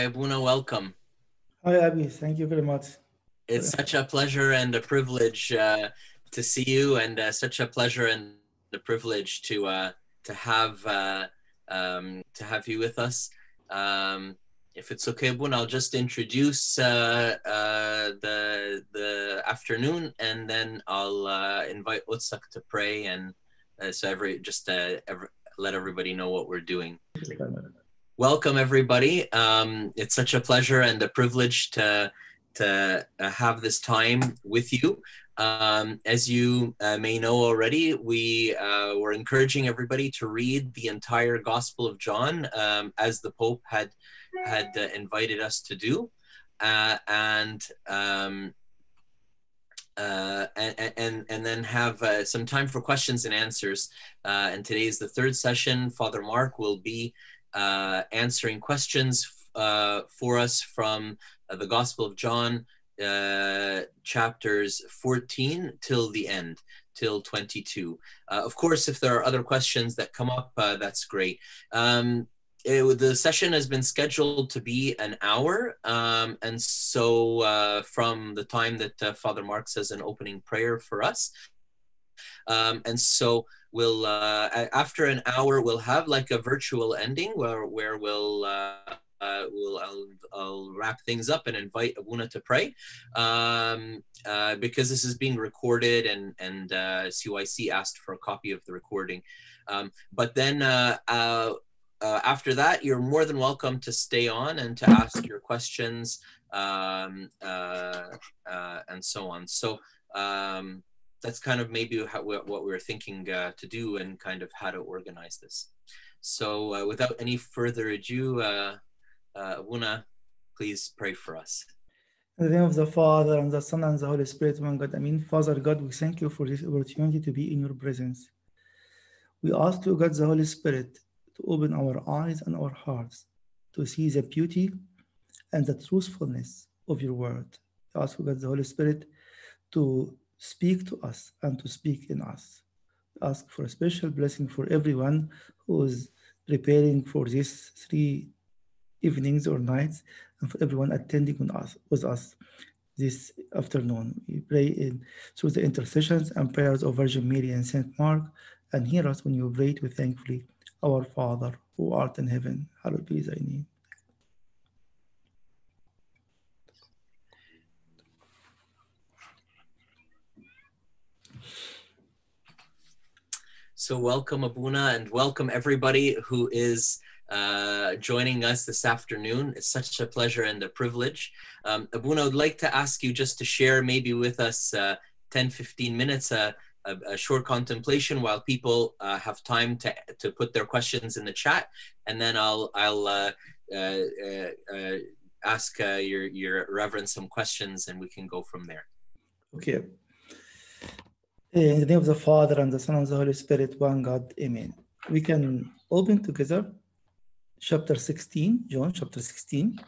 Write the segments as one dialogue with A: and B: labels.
A: Hi, Abuna. Welcome.
B: Hi, Abby. Thank you very much.
A: It's such a pleasure and a privilege uh, to see you, and uh, such a pleasure and a privilege to uh, to have uh, um, to have you with us. Um, if it's okay, Abuna, I'll just introduce uh, uh, the the afternoon, and then I'll uh, invite Utsak to pray, and uh, so every just uh, every, let everybody know what we're doing. Welcome, everybody. Um, it's such a pleasure and a privilege to to uh, have this time with you. Um, as you uh, may know already, we uh, were encouraging everybody to read the entire Gospel of John, um, as the Pope had had uh, invited us to do, uh, and, um, uh, and and and then have some time for questions and answers. and today is the third session. Father Mark will be answering questions for us from the Gospel of John, uh, chapters 14 till the end, till 22. Uh, of course, if there are other questions that come up, uh, that's great. Um, it, the session has been scheduled to be an hour. Um, and so uh, from the time that uh, Father Mark says an opening prayer for us. Um, and so we'll, uh, after an hour, we'll have like a virtual ending where, where we'll uh, we'll I'll, I'll, wrap things up and invite Abuna to pray um, uh, because this is being recorded and and uh, CYC asked for a copy of the recording. Um, but then uh, uh, uh, after that, you're more than welcome to stay on and to ask your questions um, and so on. So. Um, that's kind of maybe how, what we are thinking uh, to do and kind of how to organize this. So, uh, without any further ado, uh, uh, Abuna, please pray for us.
B: In the name of the Father, and the Son, and the Holy Spirit, one God. I mean, Father God, we thank you for this opportunity to be in your presence. We ask you, God, the Holy Spirit, to open our eyes and our hearts to see the beauty and the truthfulness of your word. We ask you, God, the Holy Spirit, to speak to us and to speak in us. Ask for a special blessing for everyone who is preparing for these three evenings or nights, and for everyone attending with us, with us this afternoon. We pray in through the intercessions and prayers of Virgin Mary and Saint Mark, and hear us when you pray with thankfully, Our Father, who art in heaven, hallowed be thy name.
A: So welcome Abuna and welcome everybody who is uh, joining us this afternoon. It's such a pleasure and a privilege. Um, Abuna, I would like to ask you just to share maybe with us uh, 10, 15 minutes, uh, a, a, short contemplation while people uh, have time to, to put their questions in the chat. And then I'll, I'll uh, uh, ask your, your reverend some questions and we can go from there.
B: Okay. In the name of the Father and the Son and the Holy Spirit, one God, Amen. We can open together chapter 16, John chapter 16.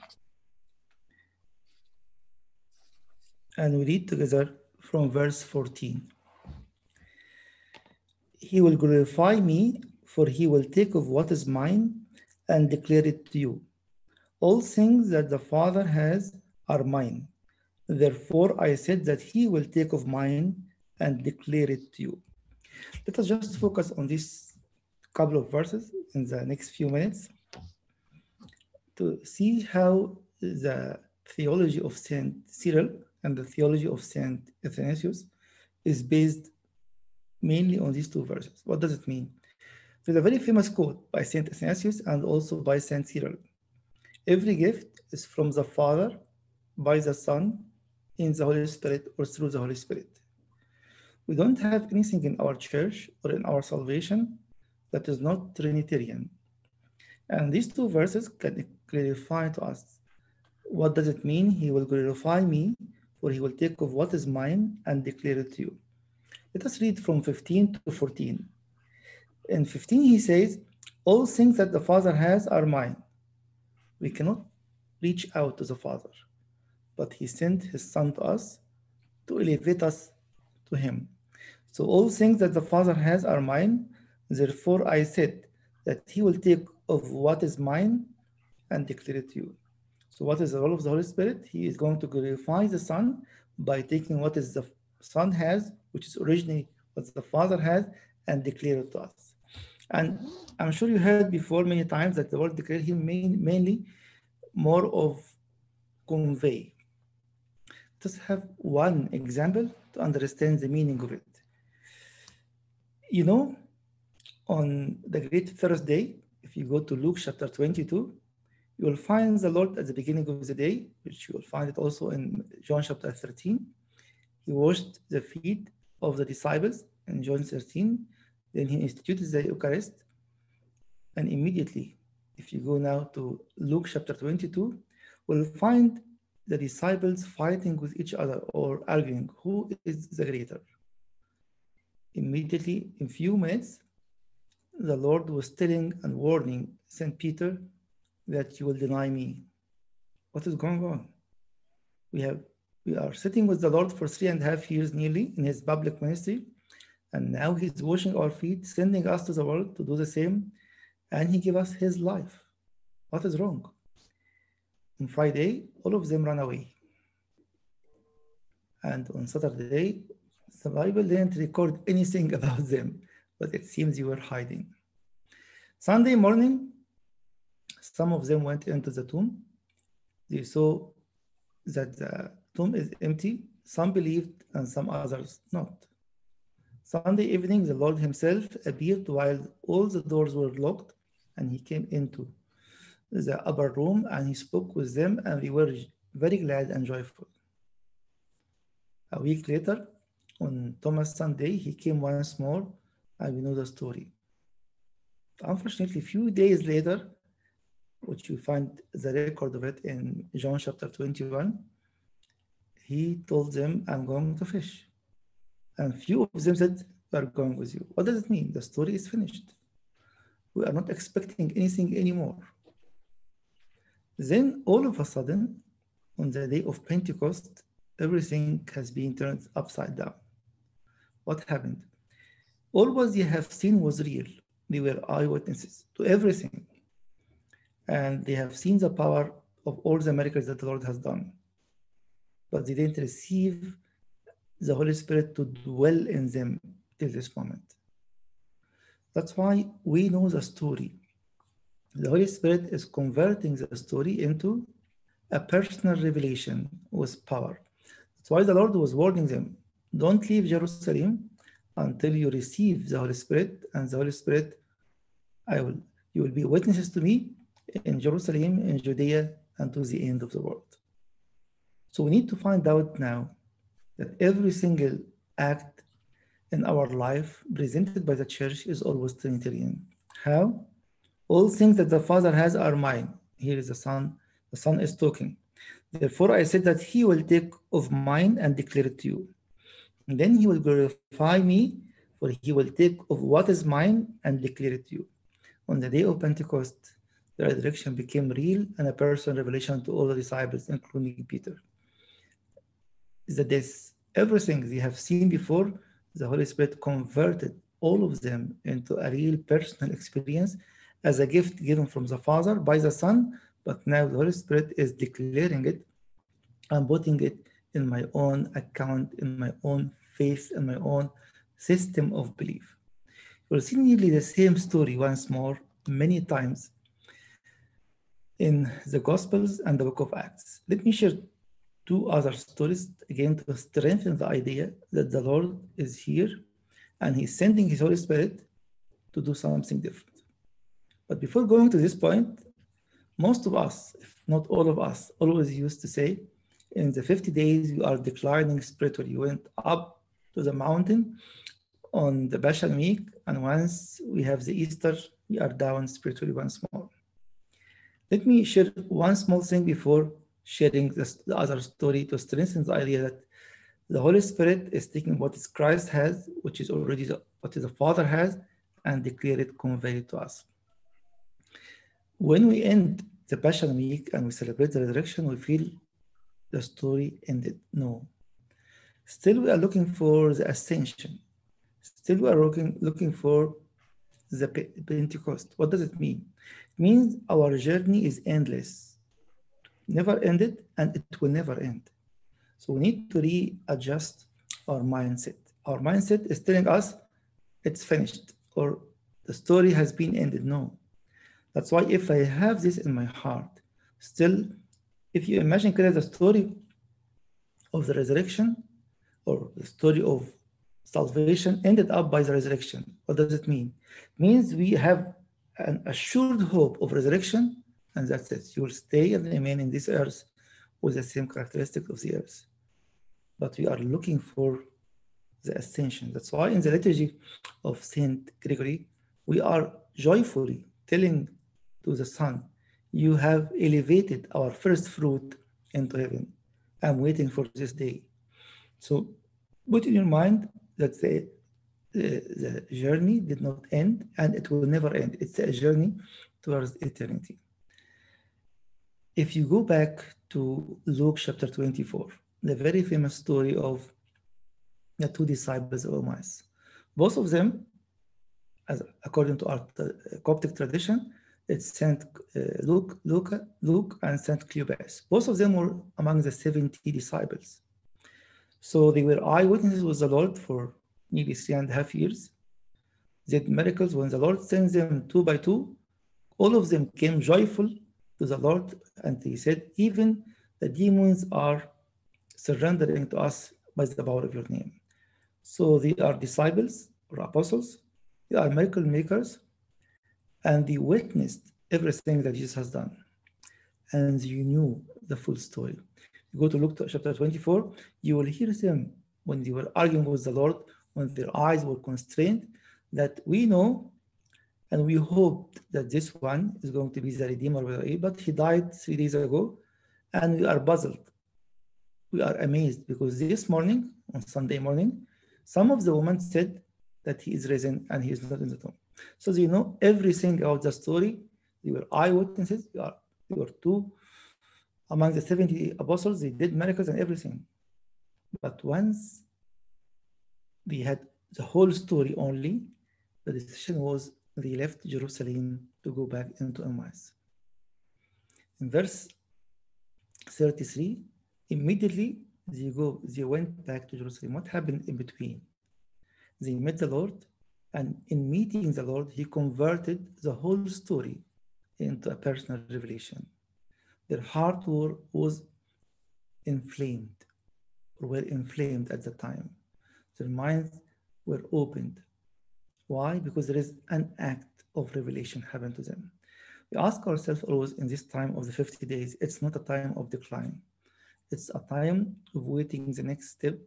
B: And we read together from verse 14. He will glorify me, for he will take of what is mine and declare it to you. All things that the Father has are mine. Therefore, I said that he will take of mine and declare it to you. Let us just focus on this couple of verses in the next few minutes to see how the theology of Saint Cyril and the theology of Saint Athanasius is based mainly on these two verses. What does it mean? There's a very famous quote by Saint Athanasius and also by Saint Cyril. Every gift is from the Father, by the Son, in the Holy Spirit, or through the Holy Spirit. We don't have anything in our church or in our salvation that is not Trinitarian. And these two verses can clarify to us what does it mean? He will glorify me, for he will take of what is mine and declare it to you. Let us read from 15 to 14. In 15, he says, All things that the Father has are mine. We cannot reach out to the Father, but he sent his Son to us to elevate us to him. So all things that the Father has are mine. Therefore, I said that he will take of what is mine and declare it to you. So what is the role of the Holy Spirit? He is going to glorify the Son by taking what is the Son has, which is originally what the Father has, and declare it to us. And I'm sure you heard before many times that the word declare here main, mainly more of convey. Just have one example to understand the meaning of it. You know, on the great Thursday, if you go to Luke chapter 22, you will find the Lord at the beginning of the day, which you will find it also in John chapter 13. He washed the feet of the disciples in John 13. Then he instituted the Eucharist. And immediately, if you go now to Luke chapter 22, we'll find the disciples fighting with each other or arguing who is the greater. Immediately, in few minutes, the Lord was telling and warning St. Peter that you will deny me. What is going on? We have we are sitting with the Lord for three and a half years nearly in his public ministry, and now he's washing our feet, sending us to the world to do the same, and he gave us his life. What is wrong? On Friday, all of them ran away. And on Saturday, the Bible didn't record anything about them, but it seems you were hiding. Sunday morning, some of them went into the tomb. They saw that the tomb is empty. Some believed and some others not. Sunday evening, the Lord Himself appeared while all the doors were locked, and He came into the upper room and He spoke with them, and we were very glad and joyful. A week later, on Thomas Sunday, He came once more, and we know the story. Unfortunately, a few days later, which you find the record of it in John chapter 21, he told them, I'm going to fish. And few of them said, We are going with you. What does it mean? The story is finished. We are not expecting anything anymore. Then, all of a sudden, on the day of Pentecost, everything has been turned upside down. What happened? All what they have seen was real. They were eyewitnesses to everything. And they have seen the power of all the miracles that the Lord has done. But they didn't receive the Holy Spirit to dwell in them till this moment. That's why we know the story. The Holy Spirit is converting the story into a personal revelation with power. That's why the Lord was warning them don't leave Jerusalem until you receive the Holy Spirit, and the Holy Spirit, I will, you will be witnesses to me in Jerusalem, in Judea, and to the end of the world. So we need to find out now that every single act in our life presented by the church is always Trinitarian. How? All things that the Father has are mine. Here is the Son. The Son is talking. Therefore, I said that He will take of mine and declare it to you. And then He will glorify me, for He will take of what is mine and declare it to you. On the day of Pentecost, the resurrection became real and a personal revelation to all the disciples, including Peter. That this everything they have seen before, the Holy Spirit converted all of them into a real personal experience as a gift given from the Father by the Son, but now the Holy Spirit is declaring it and putting it in my own account, in my own faith, in my own system of belief. We'll see nearly the same story once more, many times in the Gospels and the book of Acts. Let me share two other stories again to strengthen the idea that the Lord is here and He's sending His Holy Spirit to do something different. But before going to this point, most of us, if not all of us, always used to say, in the 50 days you are declining spiritually. You went up to the mountain on the Passion Week, and once we have the Easter, we are down spiritually once more. Let me share one small thing before sharing this, the other story to strengthen the idea that the Holy Spirit is taking what is Christ has, which is already the, what the Father has, and declare it, convey it to us. When we end the Passion Week and we celebrate the resurrection, we feel the story ended. No. Still, we are looking for the ascension. Still, we are looking, looking for the Pentecost. What does it mean? It means our journey is endless never ended and it will never end. So we need to readjust our mindset. Our mindset is telling us it's finished or the story has been ended. No. That's why if I have this in my heart, still, if you imagine the story of the resurrection or the story of salvation ended up by the resurrection. What does it mean? It means we have an assured hope of resurrection, and that's it. You will stay and remain in this earth with the same characteristic of the earth. But we are looking for the ascension. That's why in the liturgy of Saint Gregory, we are joyfully telling to the Son, You have elevated our first fruit into heaven. I'm waiting for this day. So put in your mind that the, the, the journey did not end and it will never end. It's a journey towards eternity. If you go back to Luke chapter 24, the very famous story of the two disciples of Emmaus, both of them, as according to our uh, Coptic tradition, it's Saint uh, Luke, Luke, Luke, and Saint Cleopas. Both of them were among the 70 disciples. So they were eyewitnesses with the Lord for nearly three and a half years. They did miracles when the Lord sends them two by two. All of them came joyful to the Lord, and he said, Even the demons are surrendering to us by the power of your name. So they are disciples or apostles, they are miracle makers, and they witnessed everything that Jesus has done. And you knew the full story. You go to Luke chapter 24, you will hear them when they were arguing with the Lord, when their eyes were constrained, that we know and we hoped that this one is going to be the Redeemer, but he died three days ago, and we are puzzled. We are amazed because this morning, on Sunday morning, some of the women said that he is risen and he is not in the tomb. So they know everything about the story. They were eyewitnesses. They, are, they were two among the 70 apostles. They did miracles and everything. But once they had the whole story only, the decision was they left Jerusalem to go back into Emmaus. In verse 33, immediately they go, they went back to Jerusalem. What happened in between? They met the Lord, and in meeting the Lord, he converted the whole story into a personal revelation. Their heart were, was inflamed, or were inflamed at the time. Their minds were opened. Why? Because there is an act of revelation happened to them. We ask ourselves always in this time of the 50 days, it's not a time of decline. It's a time of waiting the next step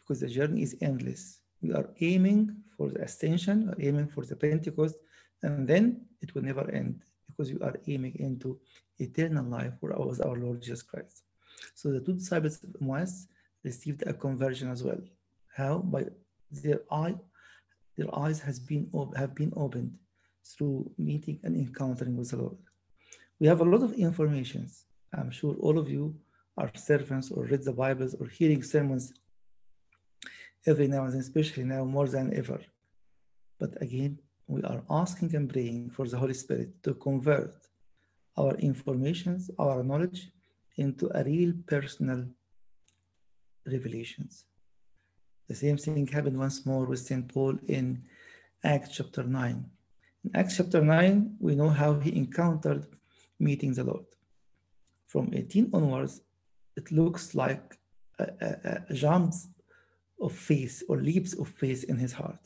B: because the journey is endless. We are aiming for the ascension, are aiming for the Pentecost, and then it will never end because we are aiming into eternal life for was our Lord Jesus Christ. So the two disciples of Emmaus received a conversion as well. How? By their eye, their eyes has been have been opened through meeting and encountering with the Lord. We have a lot of informations. I'm sure all of you are servants or read the Bibles or hearing sermons every now and then, especially now more than ever. But again, we are asking and praying for the Holy Spirit to convert our informations, our knowledge into a real personal revelations. The same thing happened once more with St. Paul in Acts chapter 9. In Acts chapter 9, we know how he encountered meeting the Lord. From 18 onwards, it looks like a, a, a jumps of faith or leaps of faith in his heart.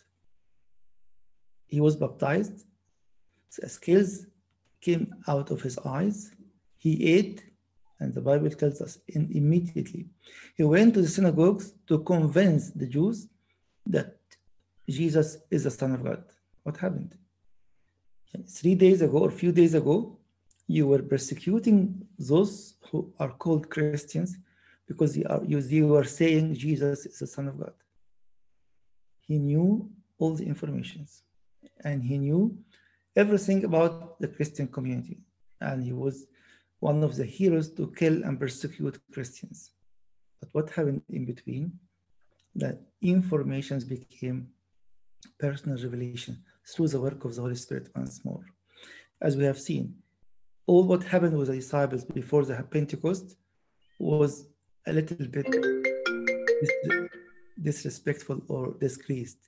B: He was baptized, so scales came out of his eyes. He ate, and the Bible tells us in, immediately he went to the synagogues to convince the Jews that Jesus is the Son of God. What happened? Three days ago or a few days ago, you were persecuting those who are called Christians because you, are, saying Jesus is the Son of God. He knew all the informations and he knew everything about the Christian community. And he was one of the heroes to kill and persecute Christians. But what happened in between? The informations became personal revelation through the work of the Holy Spirit once more. As we have seen, all what happened with the disciples before the Pentecost was a little bit dis- disrespectful or disgraced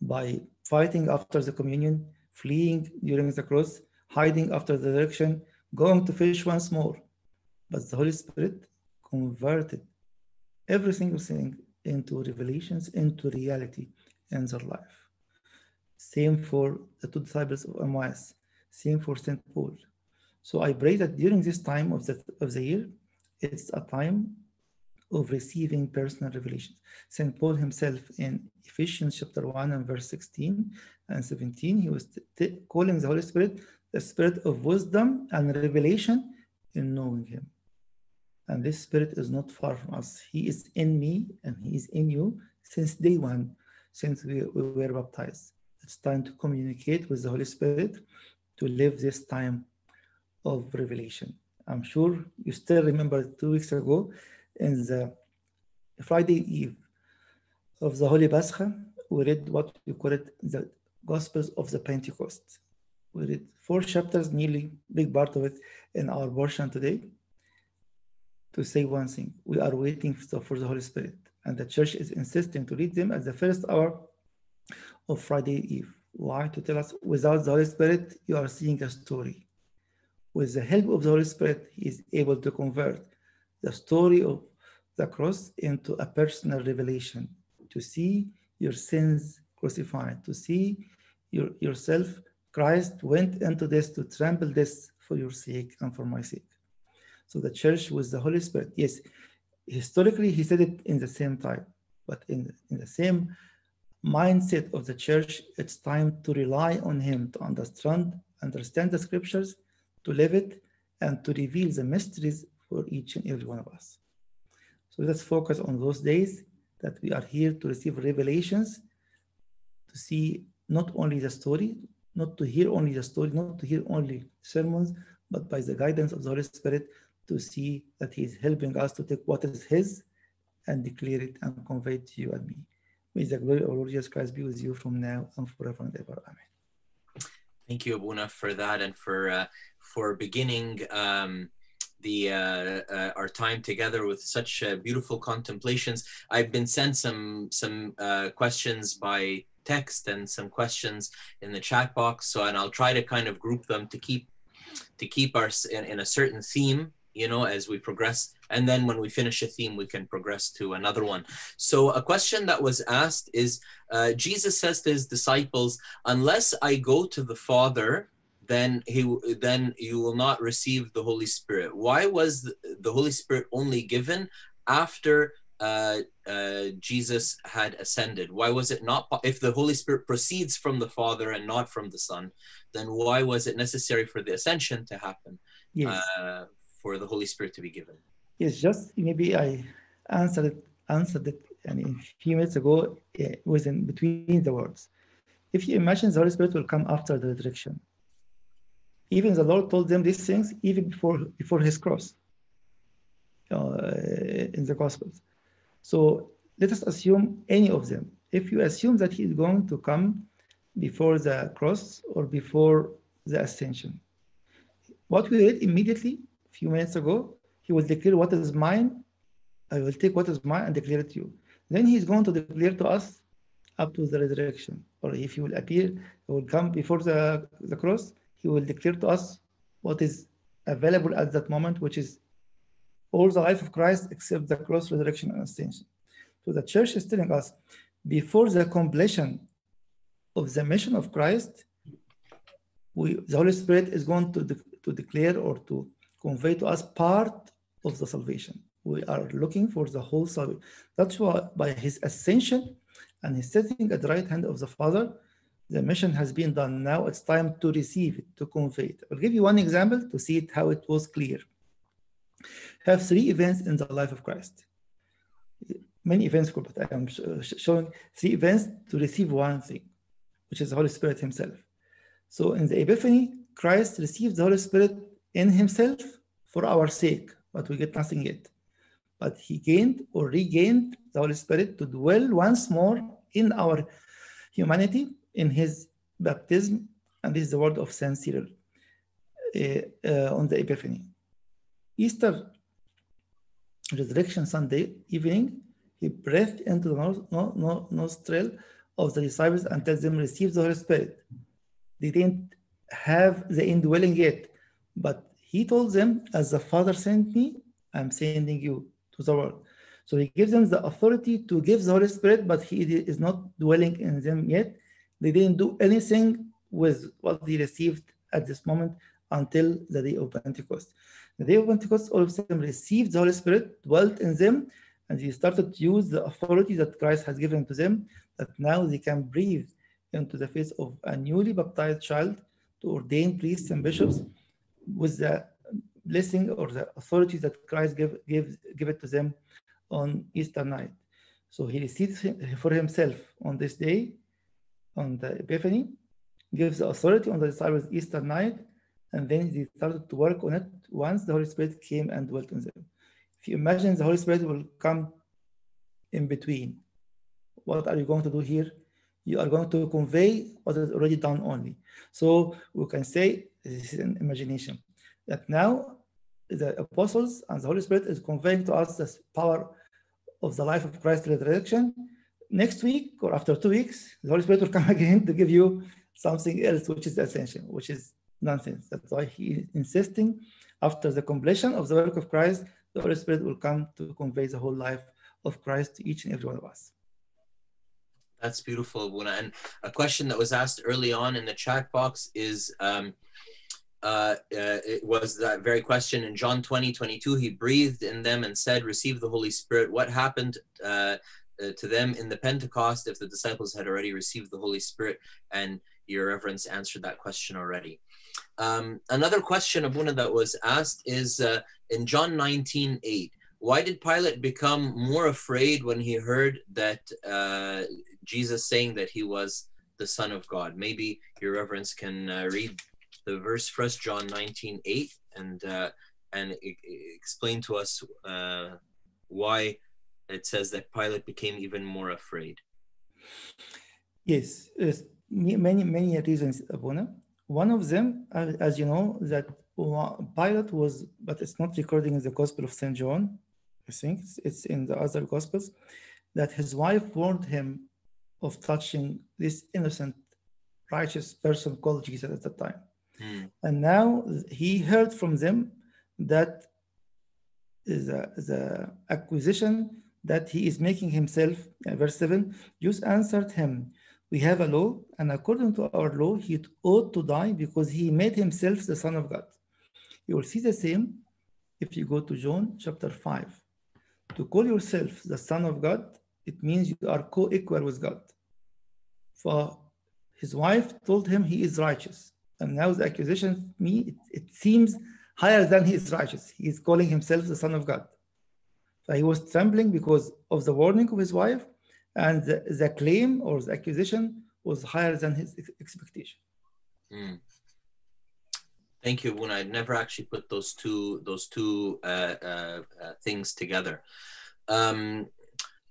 B: by fighting after the communion, fleeing during the cross, hiding after the resurrection, going to fish once more. But the Holy Spirit converted every single thing into revelations, into reality in their life. Same for the two disciples of Emmaus, same for St. Paul. So I pray that during this time of the, of the year, it's a time of receiving personal revelations. St. Paul himself in Ephesians chapter 1 and verse 16 and 17, he was calling the Holy Spirit the spirit of wisdom and revelation in knowing him. And this spirit is not far from us. He is in me and he is in you since day one, since we, we were baptized. It's time to communicate with the Holy Spirit to live this time of revelation. I'm sure you still remember two weeks ago in the Friday Eve of the Holy Pascha, we read what we call it the Gospels of the Pentecost. We read four chapters, nearly big part of it in our portion today. To say one thing, we are waiting for the Holy Spirit, and the church is insisting to read them at the first hour of Friday Eve. Why? To tell us without the Holy Spirit, you are seeing a story. With the help of the Holy Spirit, He is able to convert the story of the cross into a personal revelation to see your sins crucified, to see your, yourself. Christ went into this to trample this for your sake and for my sake. So the church with the Holy Spirit, yes, historically he said it in the same time, but in, in the same mindset of the church, it's time to rely on him to understand, understand the scriptures, to live it, and to reveal the mysteries for each and every one of us. So let's focus on those days that we are here to receive revelations, to see not only the story, not to hear only the story, not to hear only sermons, but by the guidance of the Holy Spirit, to see that He is helping us to take what is His and declare it and convey it to you and me. May the glory of Lord Jesus Christ be with you from now and forever and ever. Amen.
A: Thank you, Abuna, for that and for uh, for beginning um, the uh, uh, our time together with such uh, beautiful contemplations. I've been sent some some uh, questions by text and some questions in the chat box. So, and I'll try to kind of group them to keep to keep us in, in a certain theme you know as we progress and then when we finish a theme we can progress to another one so a question that was asked is uh, jesus says to his disciples unless i go to the father then he then you will not receive the holy spirit why was the, holy spirit only given after uh, uh, jesus had ascended why was it not if the holy spirit proceeds from the father and not from the son then why was it necessary for the ascension to happen
B: Yes.
A: uh, for the Holy Spirit to be given.
B: Yes, just maybe I answered it, answered it and a few minutes ago uh, within between the words. If you imagine the Holy Spirit will come after the resurrection, even the Lord told them these things even before before His cross uh, in the Gospels. So let us assume any of them. If you assume that He is going to come before the cross or before the ascension, what we read immediately a few minutes ago, he will declare what is mine. I will take what is mine and declare it to you. Then he's going to declare to us up to the resurrection. Or if he will appear, he will come before the, the cross, he will declare to us what is available at that moment, which is all the life of Christ except the cross, resurrection, and ascension. So the church is telling us before the completion of the mission of Christ, we, the Holy Spirit is going to, de to declare or to convey to us part of the salvation. We are looking for the whole salvation. That's why by his ascension and his sitting at the right hand of the Father, the mission has been done. Now it's time to receive it, to convey it. I'll give you one example to see it how it was clear. Have three events in the life of Christ. Many events, but I am showing three events to receive one thing, which is the Holy Spirit Himself. So in the Epiphany, Christ received the Holy Spirit in Himself for our sake, but we get nothing yet. But He gained or regained the Holy Spirit to dwell once more in our humanity in His baptism, and this is the word of Saint Cyril. uh, on the Epiphany. Easter Resurrection Sunday evening, he breathed into the no, no, no, nostril of the disciples and tells them, receive the Holy Spirit. They didn't have the indwelling yet, but he told them, as the Father sent me, I'm sending you to the world. So he gives them the authority to give the Holy Spirit, but he is not dwelling in them yet. They didn't do anything with what they received at this moment until the day of Pentecost. The day of Pentecost, all of them received the Holy Spirit, dwelt in them, and they started to use the authority that Christ has given to them, that now they can breathe into the face of a newly baptized child to ordain priests and bishops with the blessing or the authority that Christ gave, gave, give it to them on Easter night. So he receives for himself on this day, on the Epiphany, gives the authority on the disciples Easter night, and then they started to work on it once the Holy Spirit came and dwelt in them. If you imagine the Holy Spirit will come in between, what are you going to do here? You are going to convey what is already done only. So we can say this is an imagination that now the apostles and the Holy Spirit is conveying to us this power of the life of Christ's resurrection. Next week or after two weeks, the Holy Spirit will come again to give you something else, which is the essential, which is nonsense. That's why he is insisting after the completion of the work of Christ, the Holy Spirit will come to convey the whole life of Christ to each and every one of us.
A: That's beautiful, Buna. And a question that was asked early on in the chat box is um, uh, uh, it was that very question in John 20, 22. He breathed in them and said, Receive the Holy Spirit. What happened uh, uh to them in the Pentecost if the disciples had already received the Holy Spirit? And your reverence answered that question already. Um, another question, Abuna, that was asked is uh, in John 19, 8. Why did Pilate become more afraid when he heard that uh, Jesus saying that he was the Son of God? Maybe your reverence can uh, read the verse for us, John 19, 8, and, uh, and explain to us uh, why it says that Pilate became even more afraid.
B: Yes, many, many reasons, Abuna. One of them, as you know, that Pilate was, but it's not recording in the Gospel of St. John, I think it's in the other Gospels, that his wife warned him of touching this innocent, righteous person called Jesus at the time. Mm. And now he heard from them that the, the acquisition that he is making himself, uh, verse 7, just answered him, We have a law, and according to our law, he ought to die because he made himself the Son of God. You will see the same if you go to John chapter 5. To call yourself the Son of God, it means you are co equal with God. For his wife told him he is righteous. And now the accusation, me, it, it seems higher than he is righteous. He is calling himself the Son of God. He was trembling because of the warning of his wife, and the, the claim or the accusation was higher than his expectation. Mm.
A: Thank you, Buna. I'd never actually put those two those two uh, uh, uh, things together. Um,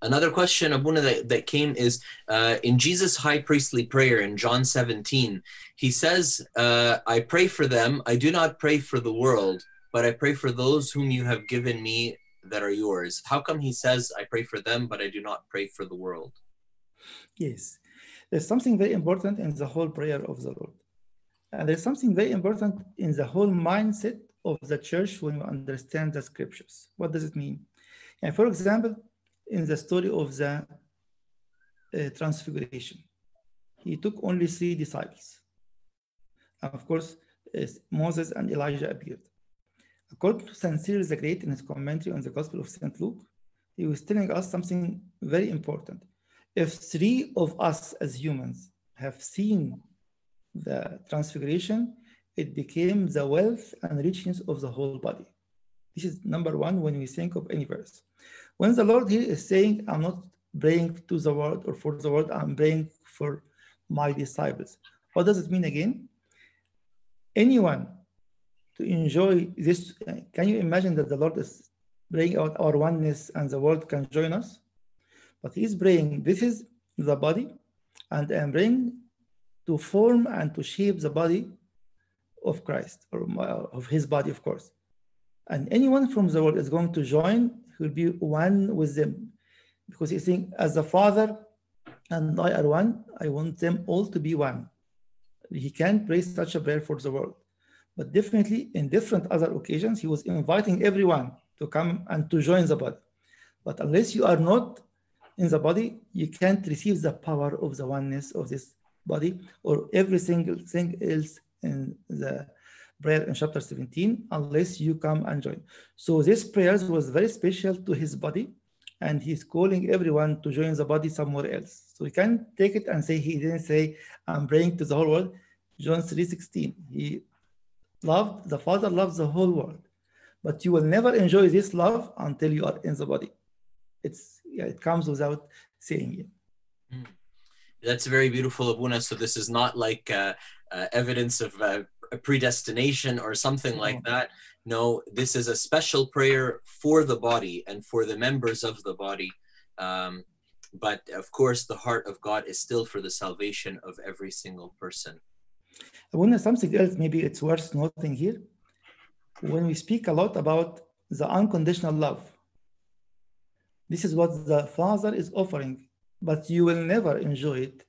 A: Another question, Abuna, that, that came is uh, in Jesus' high priestly prayer in John 17, he says, uh, I pray for them. I do not pray for the world, but I pray for those whom you have given me that are yours. How come he says, I pray for them, but I do not pray for the world?
B: Yes, there's something very important in the whole prayer of the Lord. And there's something very important in the whole mindset of the church when you understand the scriptures. What does it mean? And for example, in the story of the uh, transfiguration. He took only three disciples. And of course, Moses and Elijah appeared. According to St. Cyril the Great in his commentary on the Gospel of St. Luke, he was telling us something very important. If three of us as humans have seen the transfiguration, it became the wealth and richness of the whole body. This is number one when we think of any verse. When the Lord here is saying, I'm not praying to the world or for the world, I'm praying for my disciples. What does it mean again? Anyone to enjoy this, uh, can you imagine that the Lord is praying out our oneness and the world can join us? But he's praying, this is the body, and um, I'm praying to form and to shape the body of Christ or uh, of his body, of course. And anyone from the world is going to join, he will be one with them. Because you think, as the Father and I are one, I want them all to be one. He can't pray such a prayer for the world. But definitely, in different other occasions, he was inviting everyone to come and to join the body. But unless you are not in the body, you can't receive the power of the oneness of this body or every single thing else in the prayer in chapter 17 unless you come and join. So this prayer was very special to his body and he's calling everyone to join the body somewhere else. So we can take it and say he didn't say, I'm praying to the whole world. John 3.16, he loved, the Father loves the whole world. But you will never enjoy this love until you are in the body. It's yeah, it comes without saying it.
A: Mm. That's very beautiful, Abuna. So this is not like uh, uh, evidence of uh, predestination or something no. like that. No, this is a special prayer for the body and for the members of the body. Um, but of course, the heart of God is still for the salvation of every single person.
B: I wonder something else, maybe it's worth noting here. When we speak a lot about the unconditional love, this is what the Father is offering, but you will never enjoy it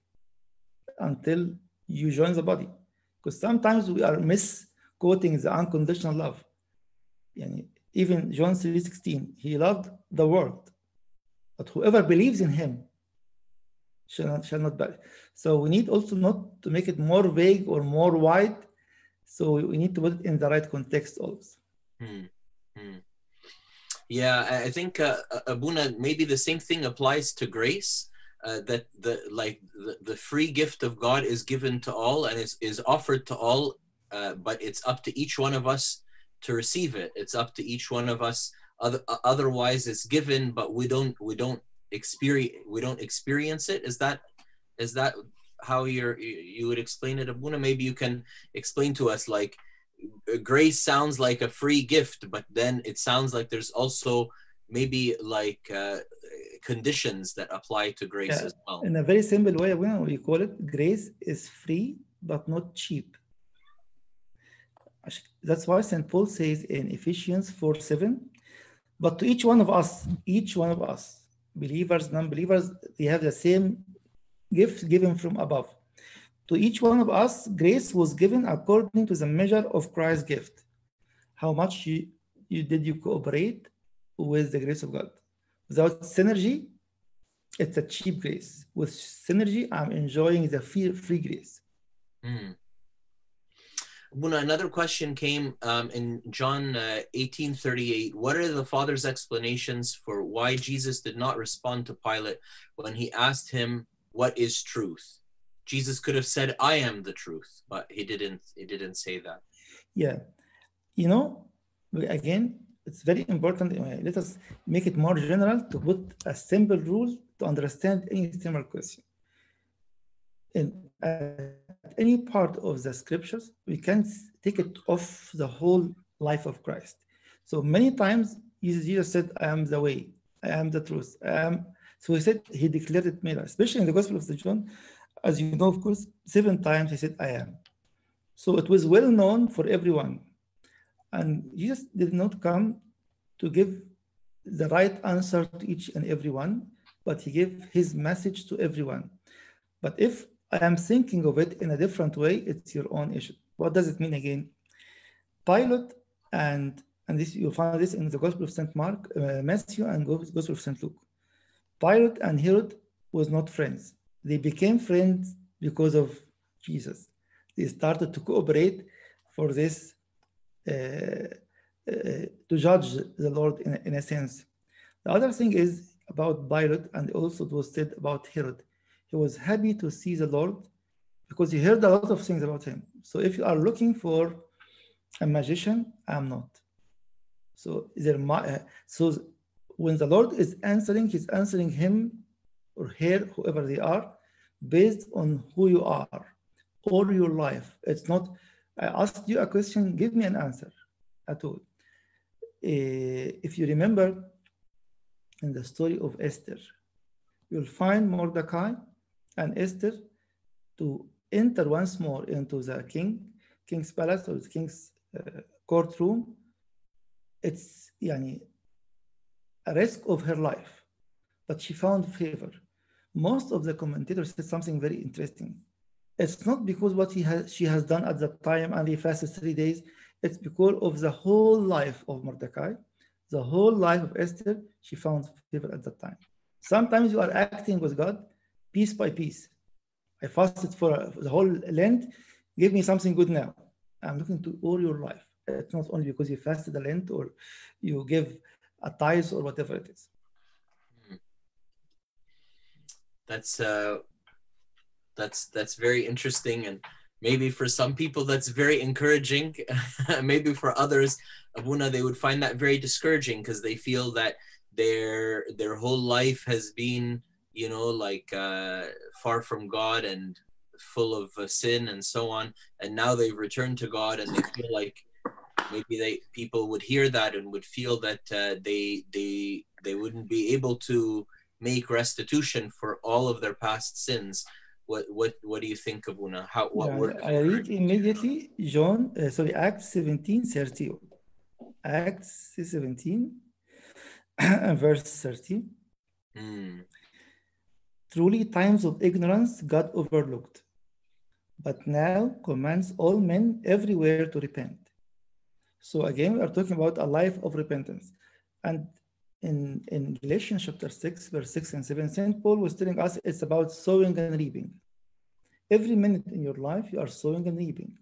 B: until you join the body. Because sometimes we are misquoting the unconditional love. Yani even John 3:16, he loved the world, but whoever believes in him shall not, shall not die. So we need also not to make it more vague or more wide. So we need to put it in the right context also.
A: Hmm. Hmm. Yeah, I think uh, Abuna, maybe the same thing applies to grace. Uh, that the like the, the free gift of God is given to all and is, is offered to all, uh, but it's up to each one of us to receive it. It's up to each one of us. Other, otherwise, it's given, but we don't we don't experience we don't experience it. Is that is that how you're you would explain it, Abuna? Maybe you can explain to us like grace sounds like a free gift, but then it sounds like there's also maybe like uh, conditions that apply to grace yeah. as well.
B: In a very simple way, Abuna, we call it grace is free but not cheap. That's why St. Paul says in Ephesians 4 7, but to each one of us, each one of us, believers, non believers, they have the same gift given from above. To each one of us, grace was given according to the measure of Christ's gift. How much you, you did you cooperate with the grace of God? Without synergy, it's a cheap grace. With synergy, I'm enjoying the free, free grace.
A: Mm. Another question came um, in John uh, 18 38. What are the Father's explanations for why Jesus did not respond to Pilate when he asked him, What is truth? Jesus could have said, I am the truth, but he didn't he didn't say that.
B: Yeah. You know, again, it's very important. Uh, let us make it more general to put a simple rule to understand any similar question. In at any part of the scriptures, we can take it off the whole life of Christ. So many times Jesus said, I am the way, I am the truth. I am. So he said, he declared it made, especially in the Gospel of St. John, as you know, of course, seven times he said, I am. So it was well known for everyone. And Jesus did not come to give the right answer to each and everyone, but he gave his message to everyone. But if I am thinking of it in a different way, it's your own issue. What does it mean again? Pilate and and this you'll find this in the Gospel of Saint Mark, uh, Matthew, and Gospel of Saint Luke. Pilate and Herod was not friends. They became friends because of Jesus. They started to cooperate for this, uh, uh, to judge the Lord in, in a sense. The other thing is about Pilate, and also it was said about Herod. He was happy to see the Lord because he heard a lot of things about him. So if you are looking for a magician, I'm not. So there, uh, so when the Lord is answering, He's answering him or her, whoever they are, based on who you are or your life. It's not, I asked you a question, give me an answer at all. Uh, if you remember in the story of Esther, you'll find Mordecai and Esther to enter once more into the king, king's palace or the king's uh, courtroom. It's yani, risk of her life but she found favor. Most of the commentators said something very interesting. It's not because what he has she has done at the time and he fasted three days it's because of the whole life of Mordecai the whole life of Esther she found favor at that time. Sometimes you are acting with God piece by piece. I fasted for uh, the whole Lent. Give me something good now. I'm looking to all your life. It's not only because you fasted the Lent or you give a tithe or whatever it is.
A: That's uh that's that's very interesting and maybe for some people that's very encouraging maybe for others abuna they would find that very discouraging because they feel that their their whole life has been you know like uh far from god and full of uh, sin and so on and now they've returned to god and they feel like maybe they people would hear that and would feel that uh, they they they wouldn't be able to make restitution for all of their past sins what what what do you think abuna how what
B: Yeah,
A: word
B: I read immediately John, uh, sorry, Acts 17, 30. Acts 17, verse 30.
A: Hmm.
B: Truly, times of ignorance God overlooked, but now commands all men everywhere to repent. So, again, we are talking about a life of repentance. And in, in Galatians chapter 6, verse 6 and 7, St. Paul was telling us it's about sowing and reaping. Every minute in your life, you are sowing and reaping.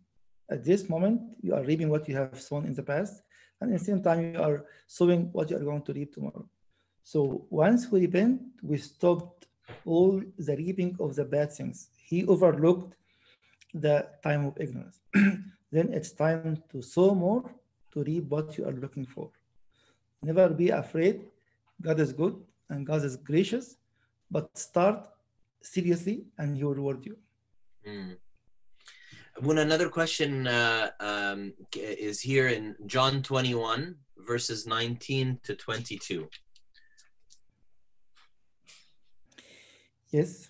B: At this moment, you are reaping what you have sown in the past, and at the same time, you are sowing what you are going to reap tomorrow. So once we repent, we stopped all the reaping of the bad things. He overlooked the time of ignorance. then it's time to sow more to reap what you are looking for. Never be afraid. God is good and God is gracious, but start seriously and He will reward you.
A: Mm. Abuna, another question uh, um, is here in John 21, verses 19 to 22.
B: Yes.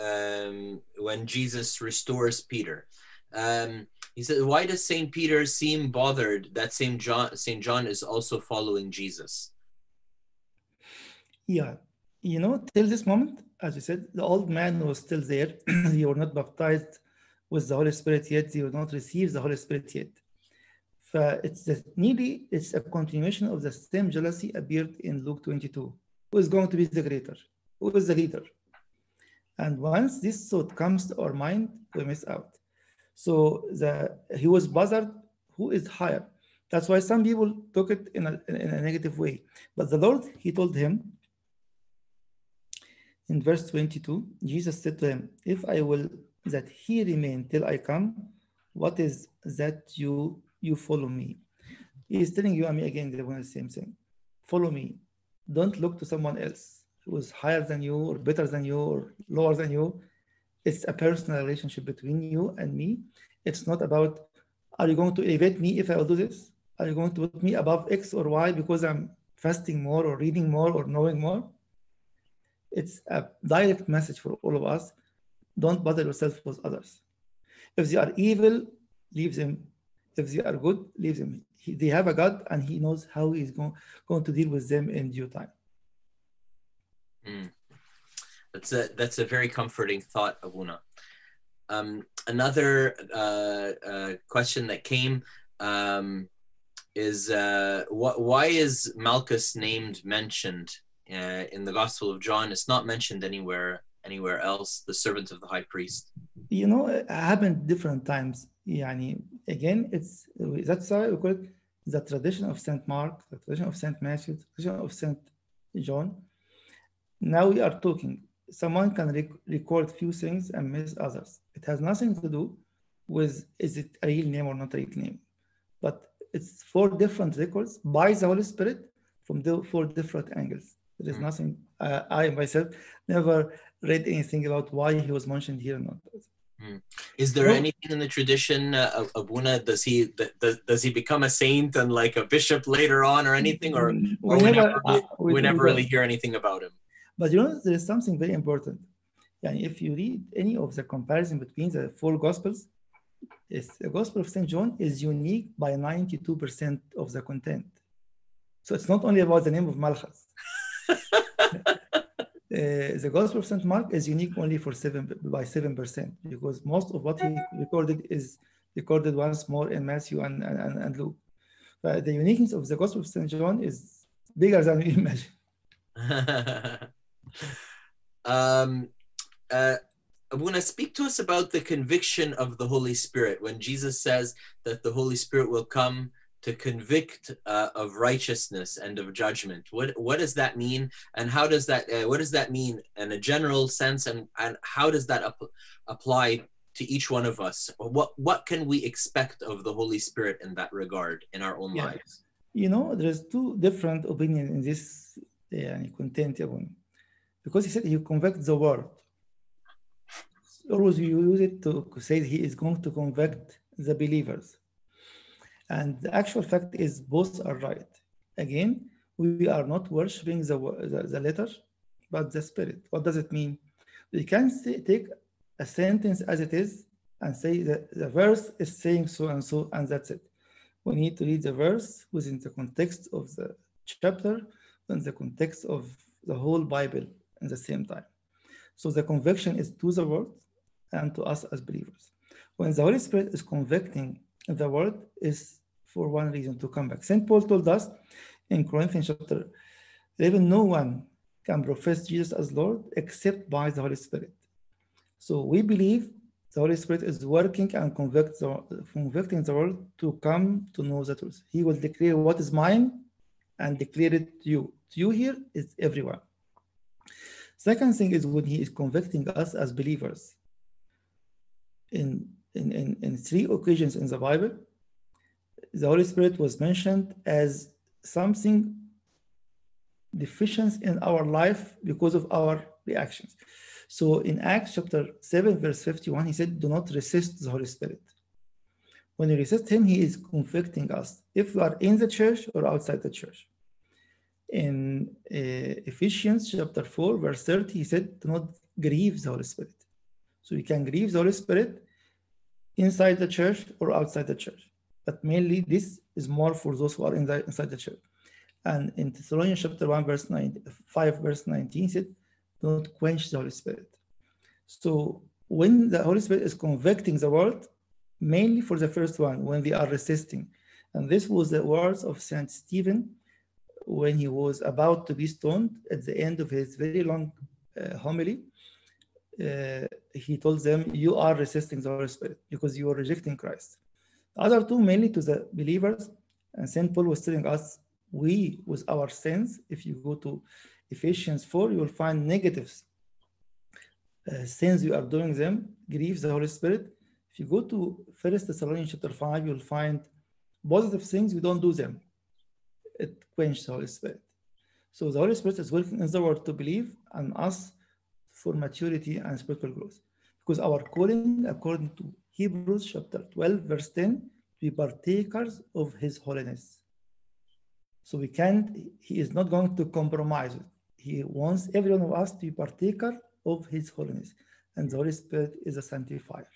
A: um, when Jesus restores Peter. Um, he said, "Why does Saint Peter seem bothered that Saint John Saint John is also following Jesus?"
B: Yeah. You know, till this moment, as you said, the old man was still there. they were not baptized with the Holy Spirit yet. They would not receive the Holy Spirit yet. It's nearly it's a continuation of the same jealousy appeared in Luke 22. Who is going to be the greater? Who is the leader? And once this thought comes to our mind, we miss out. So the he was bothered. Who is higher? That's why some people took it in a, in a negative way. But the Lord, He told him in verse 22, Jesus said to him, If I will that he remain till I come, what is that you you follow me? He is telling you and me again the same thing. Follow me. Don't look to someone else who is higher than you or better than you or lower than you. It's a personal relationship between you and me. It's not about are you going to elevate me if I will do this? Are you going to put me above X or Y because I'm fasting more or reading more or knowing more? It's a direct message for all of us. Don't bother yourself with others. If they are evil, leave them. If they are good, leave them. He, they have a God and He knows how He's going, going to deal with them in due time.
A: Mm. That's a that's a very comforting thought, Abuna. Um, another uh, uh, question that came um, is uh, wh- why is Malchus named mentioned uh, in the Gospel of John? It's not mentioned anywhere anywhere else. The servant of the high priest.
B: You know, it happened different times. Yani again, it's that's why we call it the tradition of Saint Mark, the tradition of Saint Matthew, the tradition of Saint John. Now we are talking Someone can rec- record few things and miss others. It has nothing to do with is it a real name or not a real name, but it's four different records by the Holy Spirit from the four different angles. There is
A: Mm.
B: nothing. Uh, I myself never read anything about why he was mentioned here or not.
A: Is there
B: Well-
A: anything in the tradition uh, of Abuna? Does he does, does he become a saint and like a bishop later on or anything, or
B: Mm,
A: or we never,
B: uh,
A: we, we never really hear anything about him?
B: But you know, there is something very important. And if you read any of the comparison between the four gospels, the Gospel of St. John is unique by 92% of the content. So it's not only about the name of Malchus. Uh, the Gospel of St. Mark is unique only for seven by seven percent because most of what he recorded is recorded once more in Matthew and, and, and Luke. But the uniqueness of the Gospel of St. John is bigger than we imagine.
A: um, uh, Abuna, speak to us about the conviction of the Holy Spirit when Jesus says that the Holy Spirit will come to convict uh, of righteousness and of judgment. What what does that mean, and how does that uh, what does that mean in a general sense, and and how does that ap- apply to each one of us? What what can we expect of the Holy Spirit in that regard in our own
B: Yeah.
A: lives?
B: You know, there's two different opinions in this uh, content. Because he said he convicts the world. Always you use it to say he is going to convict the believers. And the actual fact is both are right. Again, we are not worshiping the, the, the letter, but the spirit. What does it mean? We can say, take a sentence as it is and say that the verse is saying so and so, and that's it. We need to read the verse within the context of the chapter, in the context of the whole Bible at the same time. So the conviction is to the word and to us as believers. When the Holy Spirit is convicting the word is for one reason to come back. St. Paul told us in Corinthians chapter 11, no one can profess Jesus as Lord except by the Holy Spirit. So we believe the Holy Spirit is working and convict the, convicting the world to come to know the truth. He will declare what is mine and declare it to you. To you here is everyone. Second thing is when he is convicting us as believers. In, in, in, in three occasions in the Bible, the Holy Spirit was mentioned as something deficient in our life because of our reactions. So in Acts chapter 7, verse 51, he said, Do not resist the Holy Spirit. When you resist him, he is convicting us if we are in the church or outside the church. In uh, Ephesians chapter 4, verse 30, he said, Do not grieve the Holy Spirit. So you can grieve the Holy Spirit inside the church or outside the church. But mainly, this is more for those who are in the, inside the church. And in Thessalonians chapter 1, verse 9, 5, verse 19, he said, Do not quench the Holy Spirit. So when the Holy Spirit is convicting the world, mainly for the first one, when they are resisting. And this was the words of Saint Stephen when he was about to be stoned at the end of his very long uh, homily. Uh, he told them, You are resisting the Holy Spirit because you are rejecting Christ. The other two, mainly to the believers, and St. Paul was telling us, We, with our sins, if you go to Ephesians 4, you will find negatives. Uh, sins you are doing them grieves the Holy Spirit. If you go to First Thessalonians chapter 5, you'll find positive things, we don't do them. It quenches the Holy Spirit. So the Holy Spirit is working in the world to believe and us for maturity and spiritual growth. Because our calling, according to Hebrews chapter 12, verse 10, to be partakers of his holiness. So we can't, he is not going to compromise. He wants every one of us to be partaker of his holiness. And the Holy Spirit is a sanctifier.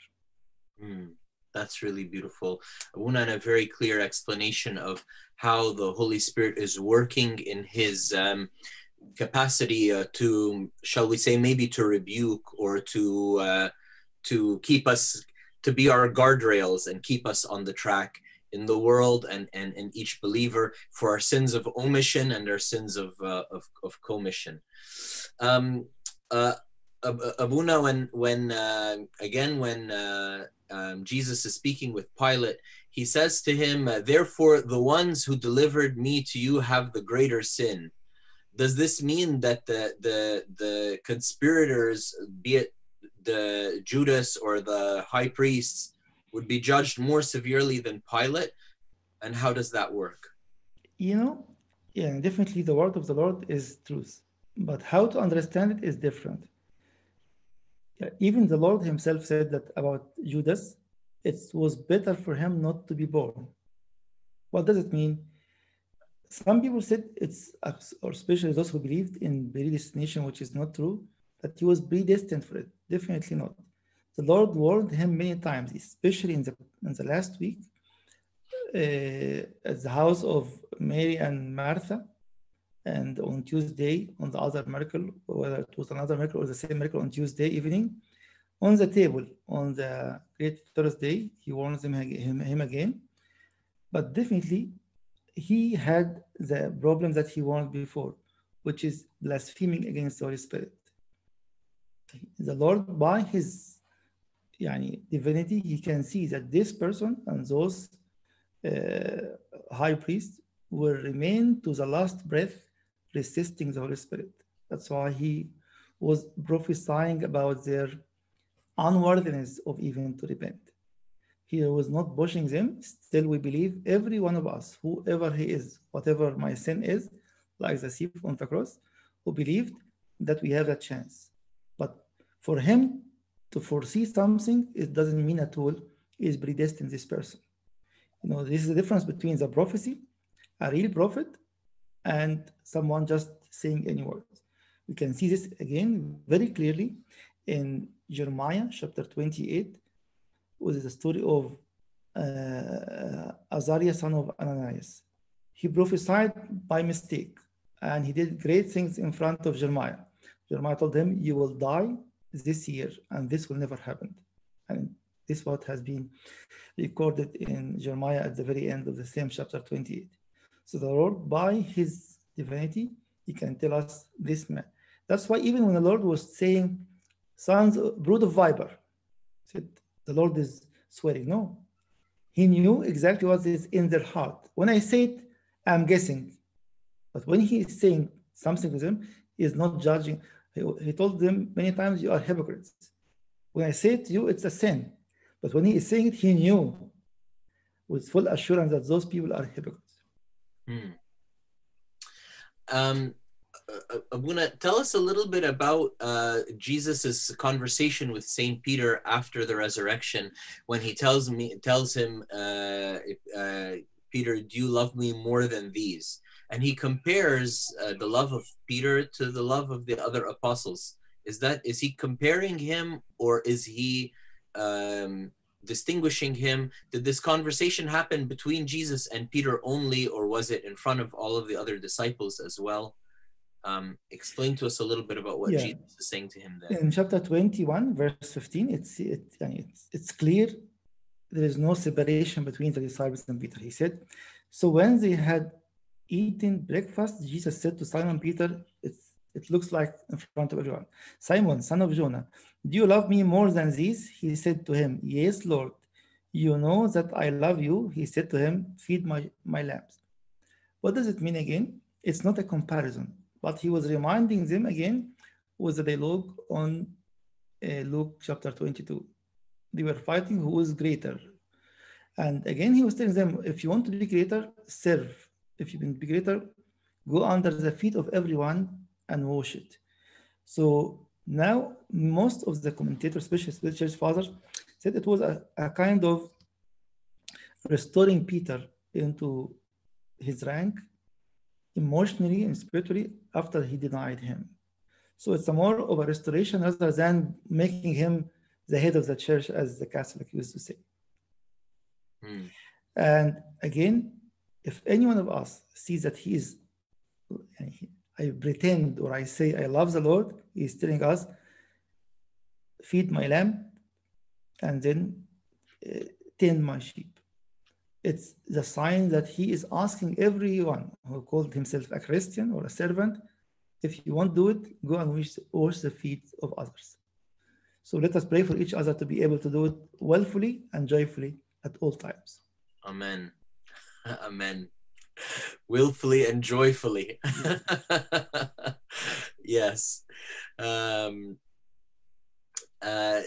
A: Mm, that's really beautiful. Una, and a very clear explanation of how the Holy Spirit is working in his um, capacity uh, to, shall we say, maybe to rebuke or to uh, to keep us, to be our guardrails and keep us on the track in the world and, and, and each believer for our sins of omission and our sins of, uh, of, of commission. Um, uh, Abuna, when, when uh, again, when uh, um, Jesus is speaking with Pilate, he says to him, uh, Therefore, the ones who delivered me to you have the greater sin. Does this mean that the, the, the conspirators, be it the Judas or the high priests, would be judged more severely than Pilate? And how does that work?
B: You know, yeah, definitely the word of the Lord is truth, but how to understand it is different. Yeah, even the Lord Himself said that about Judas, it was better for him not to be born. What does it mean? Some people said it's, or especially those who believed in predestination, which is not true, that he was predestined for it. Definitely not. The Lord warned him many times, especially in the in the last week uh, at the house of Mary and Martha, and on Tuesday on the other miracle, whether it was another miracle or the same miracle on Tuesday evening, on the table on the Great Thursday, he warns him, him, him again. But definitely, he had the problem that he warned before, which is blaspheming against the Holy Spirit. The Lord, by his yani, divinity, he can see that this person and those uh, high priests will remain to the last breath resisting the Holy Spirit. That's why he was prophesying about their unworthiness of even to repent. He was not pushing them. Still, we believe every one of us, whoever he is, whatever my sin is, like the thief on the cross, who believed that we have a chance. But for him to foresee something, it doesn't mean at all is predestined this person. You know, this is the difference between the prophecy, a real prophet, and someone just saying any words. We can see this again very clearly in Jeremiah chapter 28, which is the story of uh, Azariah, son of Ananias. He prophesied by mistake and he did great things in front of Jeremiah. Jeremiah told him, You will die this year, and this will never happen. And this what has been recorded in Jeremiah at the very end of the same chapter 28. So the Lord, by his divinity, he can tell us this man. That's why even when the Lord was saying, sons, brood of viper, said the Lord is swearing. No, he knew exactly what is in their heart. When I say it, I'm guessing. But when he is saying something to them, he is not judging. He, he told them many times, you are hypocrites. When I say it to you, it's a sin. But when he is saying it, he knew with full assurance that those people are hypocrites.
A: Hmm. Um, Abuna, tell us a little bit about uh, Jesus's conversation with Saint Peter after the resurrection, when he tells me tells him, uh, uh, Peter, do you love me more than these? And he compares uh, the love of Peter to the love of the other apostles. Is that is he comparing him, or is he um, distinguishing him? Did this conversation happen between Jesus and Peter only, or was it in front of all of the other disciples as well? Um, explain to us a little bit about what yeah. Jesus is saying to him there.
B: In chapter 21, verse 15, it's, it, it's, it's clear there is no separation between the disciples and Peter. He said, So when they had eaten breakfast, Jesus said to Simon Peter, it's, It looks like in front of everyone, Simon, son of Jonah, do you love me more than these? He said to him, Yes, Lord. You know that I love you. He said to him, Feed my, my lambs. What does it mean again? It's not a comparison but he was reminding them again with the dialogue on uh, Luke chapter 22. They were fighting who is greater. And again, he was telling them, if you want to be greater, serve. If you can be greater, go under the feet of everyone and wash it. So now, most of the commentators, especially the church fathers, said it was a, a kind of restoring Peter into his rank emotionally and spiritually after he denied him. So it's a more of a restoration rather than making him the head of the church, as the Catholic used to say. Hmm. And again, if any one of us sees that he is, I pretend or I say I love the Lord, he's telling us, feed my lamb and then uh, tend my sheep it's the sign that he is asking everyone who called himself a Christian or a servant, if you won't do it, go and wash the feet of others. So let us pray for each other to be able to do it willfully and joyfully at all times.
A: Amen. Amen. Willfully and joyfully. yes. Um, uh,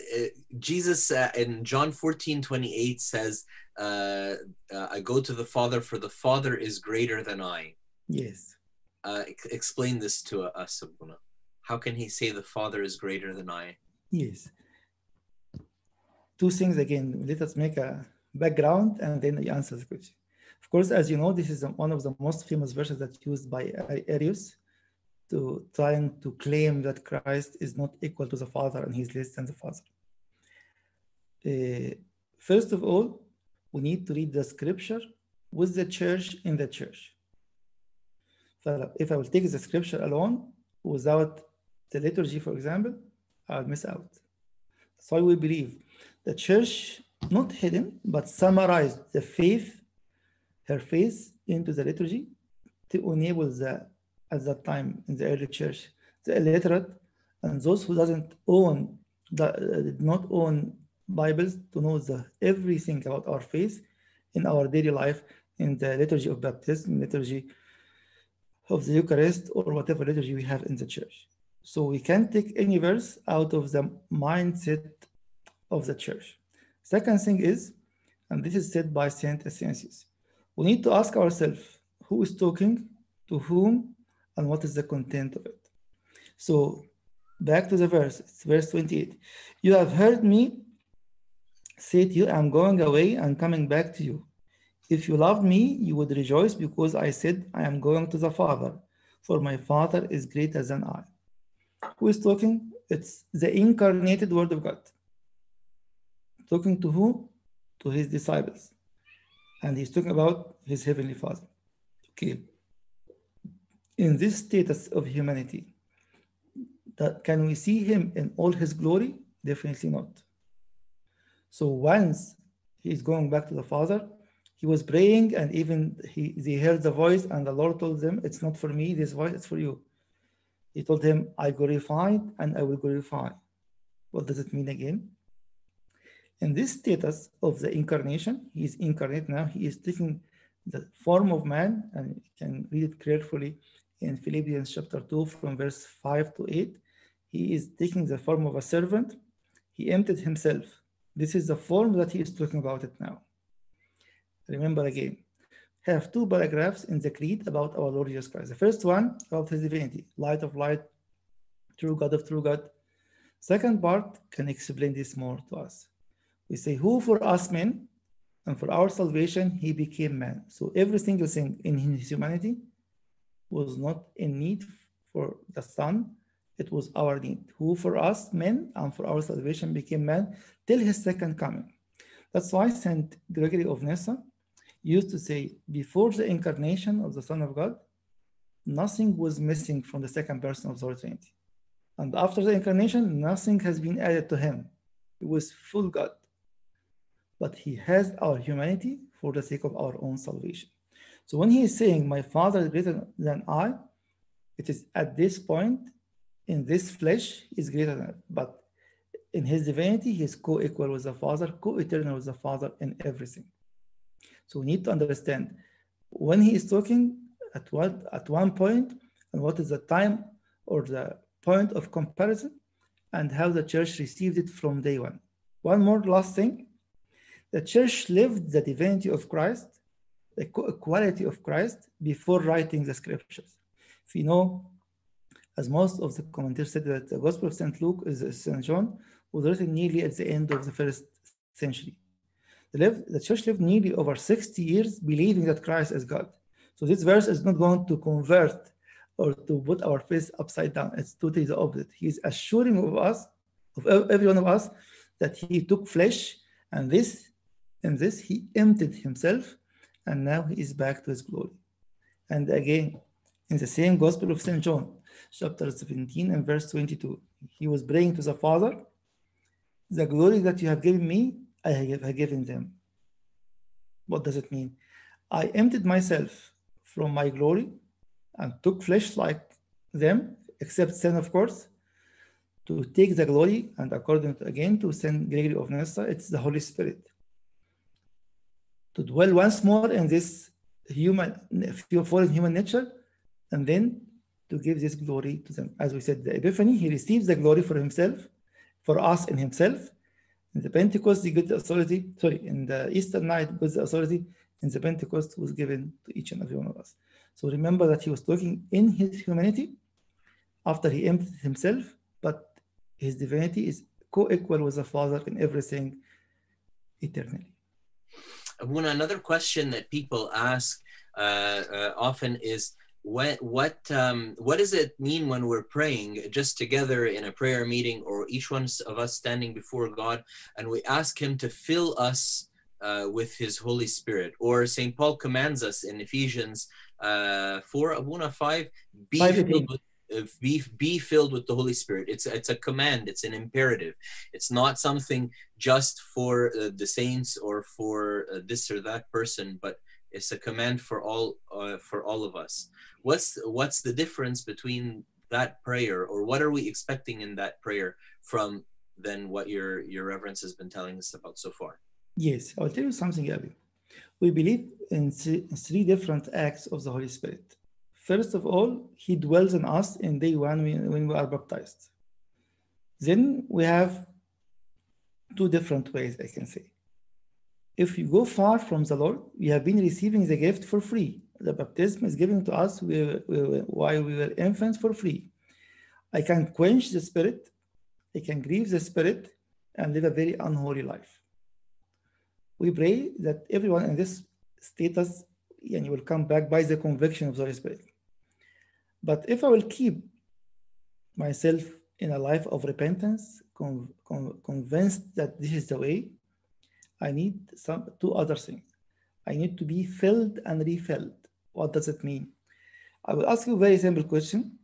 A: Jesus uh, in John 14 28 says, uh, uh, I go to the Father, for the Father is greater than I.
B: Yes.
A: Uh, explain this to us, Abuna. How can he say the Father is greater than I?
B: Yes. Two things again. Let us make a background and then the answer the question. Course, as you know, this is one of the most famous verses that's used by Arius to trying to claim that Christ is not equal to the Father and he's less than the Father. Uh, first of all, we need to read the scripture with the church in the church. So if I will take the scripture alone without the liturgy, for example, I'll miss out. That's why we believe the church, not hidden, but summarized the faith, her faith into the liturgy to enable the, at that time in the early church, the illiterate and those who doesn't own, that uh, did not own Bibles to know the, everything about our faith in our daily life, in the liturgy of baptism, liturgy of the Eucharist, or whatever liturgy we have in the church. So we can't take any verse out of the mindset of the church. Second thing is, and this is said by Saint Athanasius, we need to ask ourselves who is talking, to whom, and what is the content of it. So back to the verse, it's verse 28. You have heard me say to you, I'm going away and coming back to you. If you loved me, you would rejoice because I said, I am going to the Father, for my Father is greater than I. Who is talking? It's the incarnated Word of God. Talking to who? To his disciples. And he's talking about his Heavenly Father. Okay. In this status of humanity, that can we see him in all his glory? Definitely not. So once he's going back to the Father, he was praying and even he they heard the voice and the Lord told them, It's not for me, this voice is for you. He told him, I glorified and I will glorify. What does it mean again? In this status of the incarnation, he is incarnate now, he is taking the form of man, and you can read it carefully in Philippians chapter 2 from verse 5 to 8. He is taking the form of a servant. He emptied himself. This is the form that he is talking about it now. Remember again, have two paragraphs in the creed about our Lord Jesus Christ. The first one about his divinity, light of light, true God of true God. Second part can explain this more to us. We say, who for us men and for our salvation he became man. So every single thing in his humanity was not in need for the Son, it was our need. Who for us men and for our salvation became man till his second coming. That's why Saint Gregory of Nyssa used to say, before the incarnation of the Son of God, nothing was missing from the second person of the Holy Trinity. And after the incarnation, nothing has been added to him. He was full God. But he has our humanity for the sake of our own salvation. So when he is saying, My Father is greater than I, it is at this point, in this flesh, is greater than, but in his divinity, he is co equal with the Father, co eternal with the Father in everything. So we need to understand when he is talking at what at one point and what is the time or the point of comparison and how the church received it from day one. One more last thing. The church lived the divinity of Christ, the equality of Christ before writing the scriptures. If you know, as most of the commentators said that the Gospel of St. Luke is St. John was written nearly at the end of the first century. The, lived, the church lived nearly over 60 years believing that Christ is God. So this verse is not going to convert or to put our face upside down. It's totally the opposite. He's assuring of us, of every one of us, that he took flesh and this, in this, he emptied himself and now he is back to his glory. And again, in the same Gospel of St. John, chapter 17 and verse 22, he was praying to the Father, the glory that you have given me, I have given them. What does it mean? I emptied myself from my glory and took flesh like them, except sin, of course, to take the glory. And according to, again to Saint Gregory of Nyssa, it's the Holy Spirit. To dwell once more in this human, fallen human nature, and then to give this glory to them. As we said, the Epiphany, he receives the glory for himself, for us in himself, in the Pentecost, he got the authority. Sorry, in the Easter night, got the authority. In the Pentecost, was given to each and every one of us. So remember that he was talking in his humanity after he emptied himself, but his divinity is co-equal with the Father in everything eternally.
A: One another question that people ask uh, uh, often is what what um, what does it mean when we're praying just together in a prayer meeting or each one of us standing before God and we ask Him to fill us uh, with His Holy Spirit? Or Saint Paul commands us in Ephesians uh, four Abuna five be
B: Five
A: filled with uh, be be filled with the Holy Spirit. It's it's a command. It's an imperative. It's not something just for uh, the saints or for uh, this or that person, but it's a command for all uh, for all of us. What's what's the difference between that prayer, or what are we expecting in that prayer from than what your your reverence has been telling us about so far?
B: Yes, I'll tell you something, Abby. We believe in three different acts of the Holy Spirit. First of all, He dwells in us in day one when, we are baptized. Then we have two different ways, I can say. If you go far from the Lord, we have been receiving the gift for free. The baptism is given to us while we were infants for free. I can quench the Spirit, I can grieve the Spirit, and live a very unholy life we pray that everyone in this status and you will come back by the conviction of the Holy Spirit. But if I will keep myself in a life of repentance, con- con- convinced that this is the way, I need some two other things. I need to be filled and refilled. What does it mean? I will ask you a very simple question.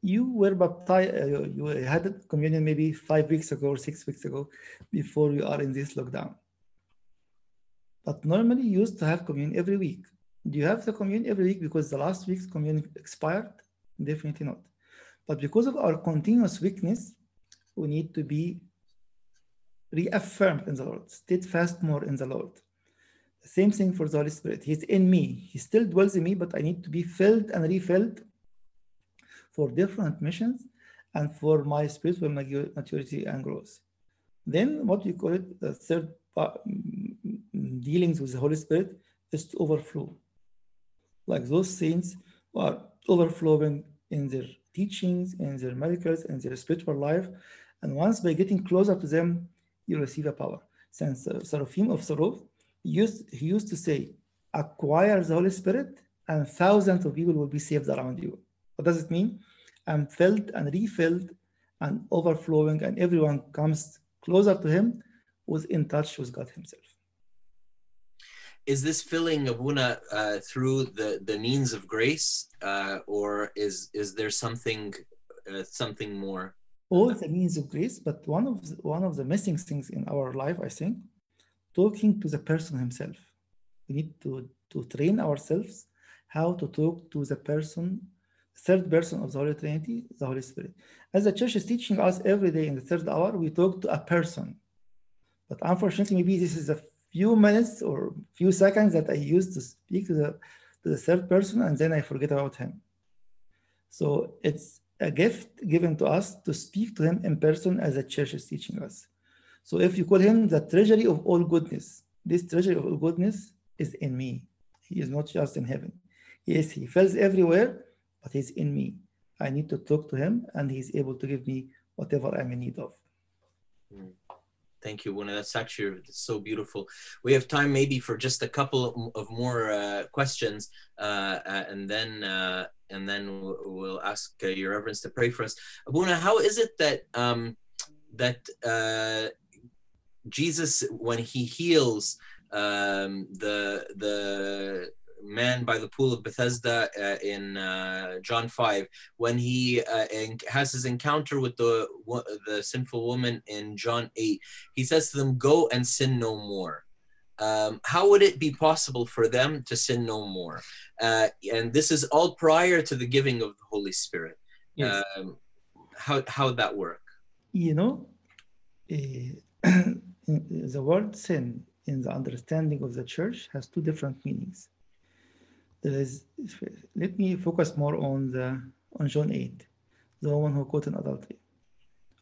B: You were baptized, uh, you had communion maybe five weeks ago or six weeks ago before you are in this lockdown. But normally you used to have communion every week. Do you have the communion every week because the last week's communion expired? Definitely not. But because of our continuous weakness, we need to be reaffirmed in the Lord, steadfast more in the Lord. The same thing for the Holy Spirit. He's in me. He still dwells in me, but I need to be filled and refilled for different missions and for my spiritual maturity and growth. Then what we call it, the third part, dealings with the Holy Spirit is to overflow. Like those saints who are overflowing in their teachings, in their miracles, in their spiritual life. And once by getting closer to them, you receive a power. Saint uh, Seraphim of Sarov used, he used to say, acquire the Holy Spirit and thousands of people will be saved around you. What does it mean? I'm filled and refilled and overflowing, and everyone comes closer to him who's in touch with God Himself.
A: Is this filling Abuna uh, through the the means of grace, uh, or is is there something uh, something more?
B: All the means of grace, but one of the, one of the missing things in our life, I think, talking to the person himself. We need to to train ourselves how to talk to the person, third person of the Holy Trinity, the Holy Spirit. As the church is teaching us every day in the third hour, we talk to a person. But unfortunately, maybe this is a few minutes or few seconds that I use to speak to the to the third person, and then I forget about him. So it's a gift given to us to speak to him in person as the church is teaching us. So if you call him the treasury of all goodness, this treasury of all goodness is in me. He is not just in heaven. Yes, he fills everywhere, but he's in me. I need to talk to him, and he's able to give me whatever I'm in need of. Hmm.
A: Thank you, Wuna. That's actually so beautiful. We have time maybe for just a couple of more uh, questions, uh, uh, and then uh, and then we'll, ask uh, Your Reverence to pray for us. Abuna, how is it that um, that uh, Jesus, when he heals um, the the man by the pool of Bethesda uh, in uh, John 5 when he uh, has his encounter with the the sinful woman in John 8 he says to them go and sin no more um, how would it be possible for them to sin no more uh, and this is all prior to the giving of the Holy Spirit
B: Yes.
A: um, how how would that work
B: you know, eh, the word sin in the understanding of the church has two different meanings. Let me focus more on the on John 8, the woman who caught in adultery,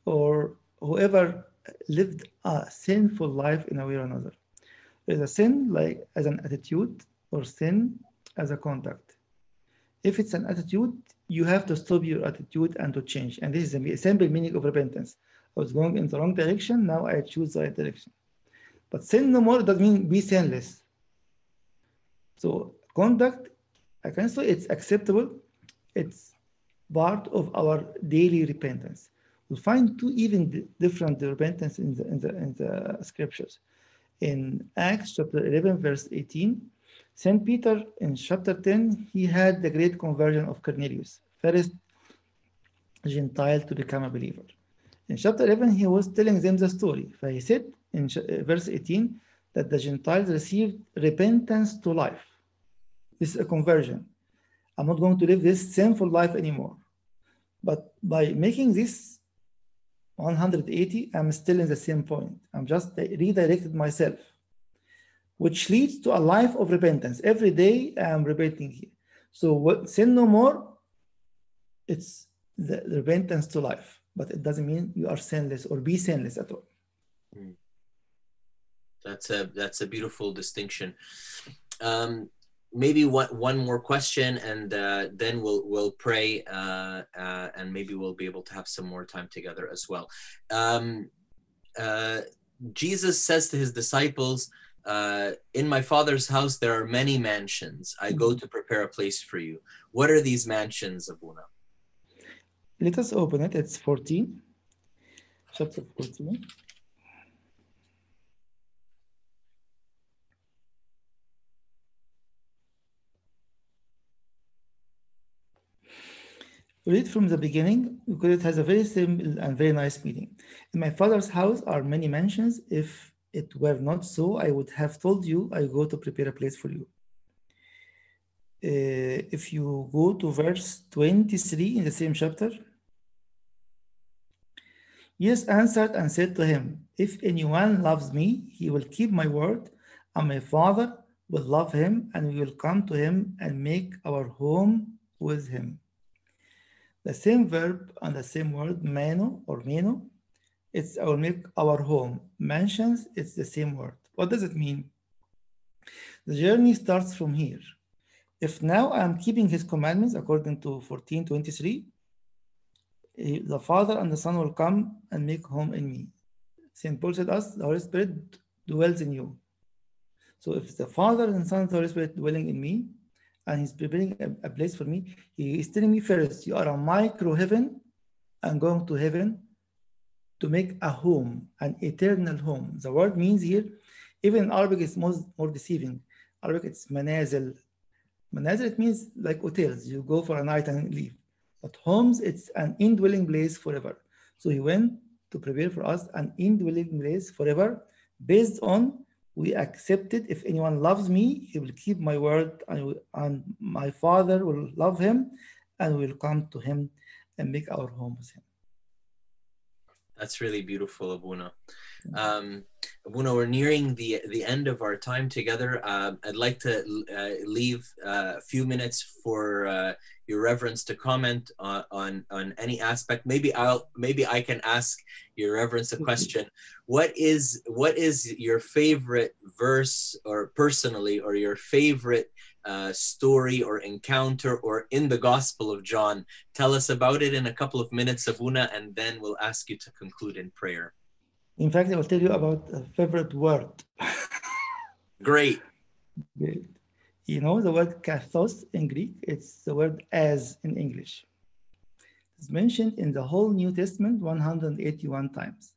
B: or whoever lived a sinful life in a way or another. There's a sin like as an attitude or sin as a conduct. If it's an attitude, you have to stop your attitude and to change. And this is the simple meaning of repentance. I was going in the wrong direction, now I choose the right direction. But sin no more doesn't mean be sinless. So conduct, I can say it's acceptable It's part of our daily repentance. We'll find two even different repentance in the, in the, in the scriptures. In Acts chapter 11, verse 18, St. Peter in chapter 10, he had the great conversion of Cornelius, first Gentile to become a believer. In chapter 11, he was telling them the story. For He said in verse 18 that the Gentiles received repentance to life. This is a conversion. I'm not going to live this sinful life anymore. But by making this 180, I'm still in the same point. I'm just redirected myself, which leads to a life of repentance. Every day I'm repenting here. So what, sin no more, it's the repentance to life, but it doesn't mean you are sinless or be sinless at all.
A: That's a that's a beautiful distinction. Um, maybe one one more question, and uh, then we'll we'll pray, uh, uh, and maybe we'll be able to have some more time together as well. Um, uh, Jesus says to his disciples, uh, "In my Father's house there are many mansions. I go to prepare a place for you. What are these mansions, Abuna?"
B: Let us open it. It's 14, chapter 14. Read from the beginning because it has a very simple and very nice meaning. In my father's house are many mansions. If it were not so, I would have told you I go to prepare a place for you. Uh, if you go to verse 23 in the same chapter, Jesus answered and said to him, If anyone loves me, he will keep my word, and my Father will love him, and we will come to him and make our home with him. The same verb and the same word, meno or meno, it's our make our home. Mansions, it's the same word. What does it mean? The journey starts from here. If now I am keeping his commandments according to 1423, eh, the Father and the Son will come and make home in me. St. Paul said us, the Holy Spirit dwells in you. So if the Father and Son and the Holy Spirit dwelling in me, and he's preparing a, a, place for me, he is telling me first, you are a micro heaven, I'm going to heaven to make a home, an eternal home. The word means here, even in Arabic, it's more, more deceiving. Arabic, it's manazil. Manazil, it means like hotels. You go for a night and leave. But homes, it's an indwelling place forever. So he went to prepare for us an indwelling place forever based on we accepted if anyone loves me, he will keep my word and, and my father will love him and will come to him and make our home with him.
A: That's really beautiful, Abuna. Um, Abuna, we're nearing the the end of our time together. Uh, I'd like to uh, leave uh, a few minutes for uh, your reverence to comment on, on on any aspect. Maybe I'll maybe I can ask your reverence a question. What is what is your favorite verse, or personally, or your favorite uh, story or encounter or in the Gospel of John. Tell us about it in a couple of minutes, Abuna, and then we'll ask you to conclude in prayer.
B: In fact, I will tell you about a favorite word.
A: Great.
B: Great. You know the word kathos in Greek? It's the word as in English. It's mentioned in the whole New Testament 181 times.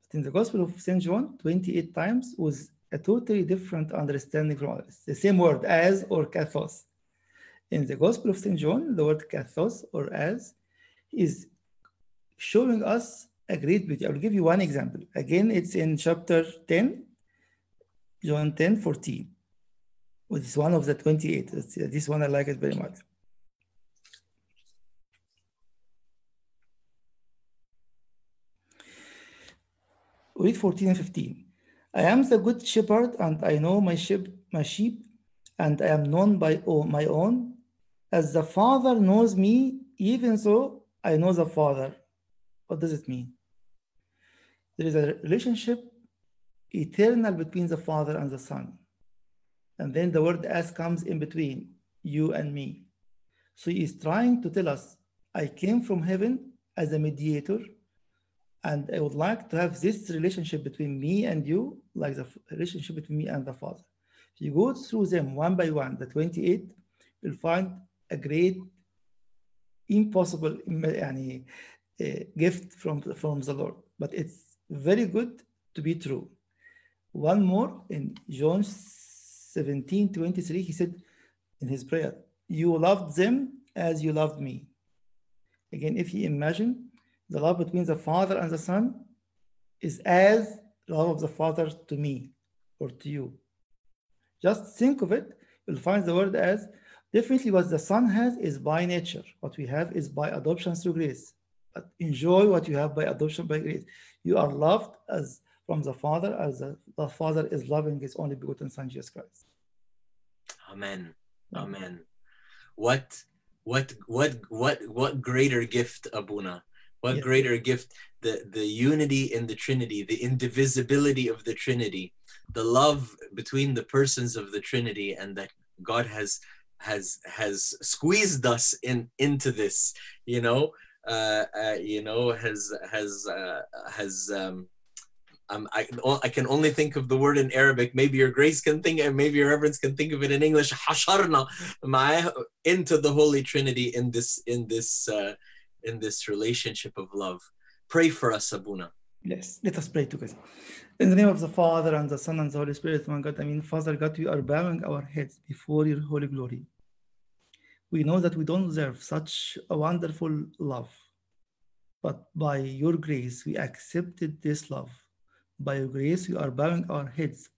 B: But in the Gospel of St. John, 28 times was a totally different understanding from others. The same word as or kathos. In the Gospel of St. John, the word kathos or as is showing us a great beauty. I will give you one example. Again, it's in chapter 10, John 10, 14. Which is one of the 28. Uh, this one I like it very much. Read 14 and 15. I am the good shepherd, and I know my sheep, my sheep, and I am known by all my own. As the Father knows me, even so I know the Father. What does it mean? There is a relationship eternal between the Father and the Son. And then the word as comes in between you and me. So he is trying to tell us, I came from heaven as a mediator and I would like to have this relationship between me and you, like the relationship between me and the Father. If you go through them one by one, the 28, you'll find a great, impossible any uh, eh, gift from, from the Lord. But it's very good to be true. One more in John 17 23, he said in his prayer, You loved them as you loved me. Again, if you imagine the love between the Father and the Son is as love of the Father to me or to you. Just think of it, you'll find the word as definitely what the Son has is by nature. What we have is by adoption through grace. But enjoy what you have by adoption by grace. You are loved as from the Father as the, the Father is loving his only begotten Son, Jesus Christ.
A: Amen. Amen. What what what what what greater gift, Abuna? What
B: yeah.
A: greater gift the, the unity in the Trinity, the indivisibility of the Trinity, the love between the persons of the Trinity, and that God has has has squeezed us in into this, you know, uh, uh you know, has has uh, has um, um, I, I can only think of the word in Arabic. Maybe your grace can think, and maybe your reverence can think of it in English. Hasharna, my into the Holy Trinity in this in this uh, in this relationship of love. Pray for us, Abuna.
B: Yes, let us pray together. In the name of the Father and the Son and the Holy Spirit, one God, I mean, Father God, we are bowing our heads before your holy glory. We know that we don't deserve such a wonderful love, but by your grace, we accepted this love. By your grace, we are bowing our heads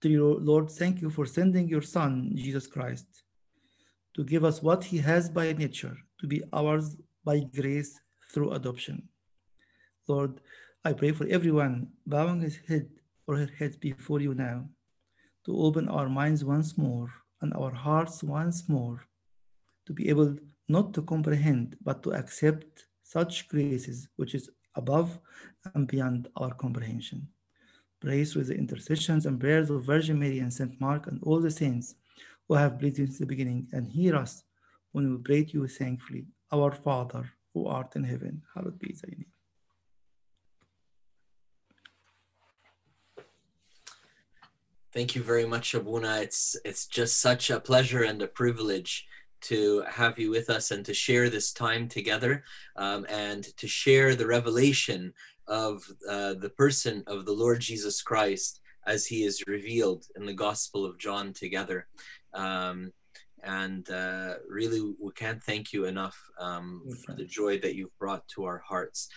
B: to Lord. Thank you for sending your Son, Jesus Christ, to give us what he has by nature, to be ours by grace through adoption. Lord, I pray for everyone bowing his head or her head before you now to open our minds once more and our hearts once more to be able not to comprehend but to accept such graces which is above and beyond our comprehension. Praise with the intercessions and prayers of Virgin Mary and Saint Mark and all the saints who have believed since the beginning and hear us when we pray to you thankfully. Our Father who art in heaven, hallowed be thy name.
A: Thank you very much, Abuna. It's it's just such a pleasure and a privilege to have you with us and to share this time together um, and to share the revelation of uh, the person of the Lord Jesus Christ as he is revealed in the Gospel of John together. Um, and uh, really, we can't thank you enough um, for the joy that you've brought to our hearts.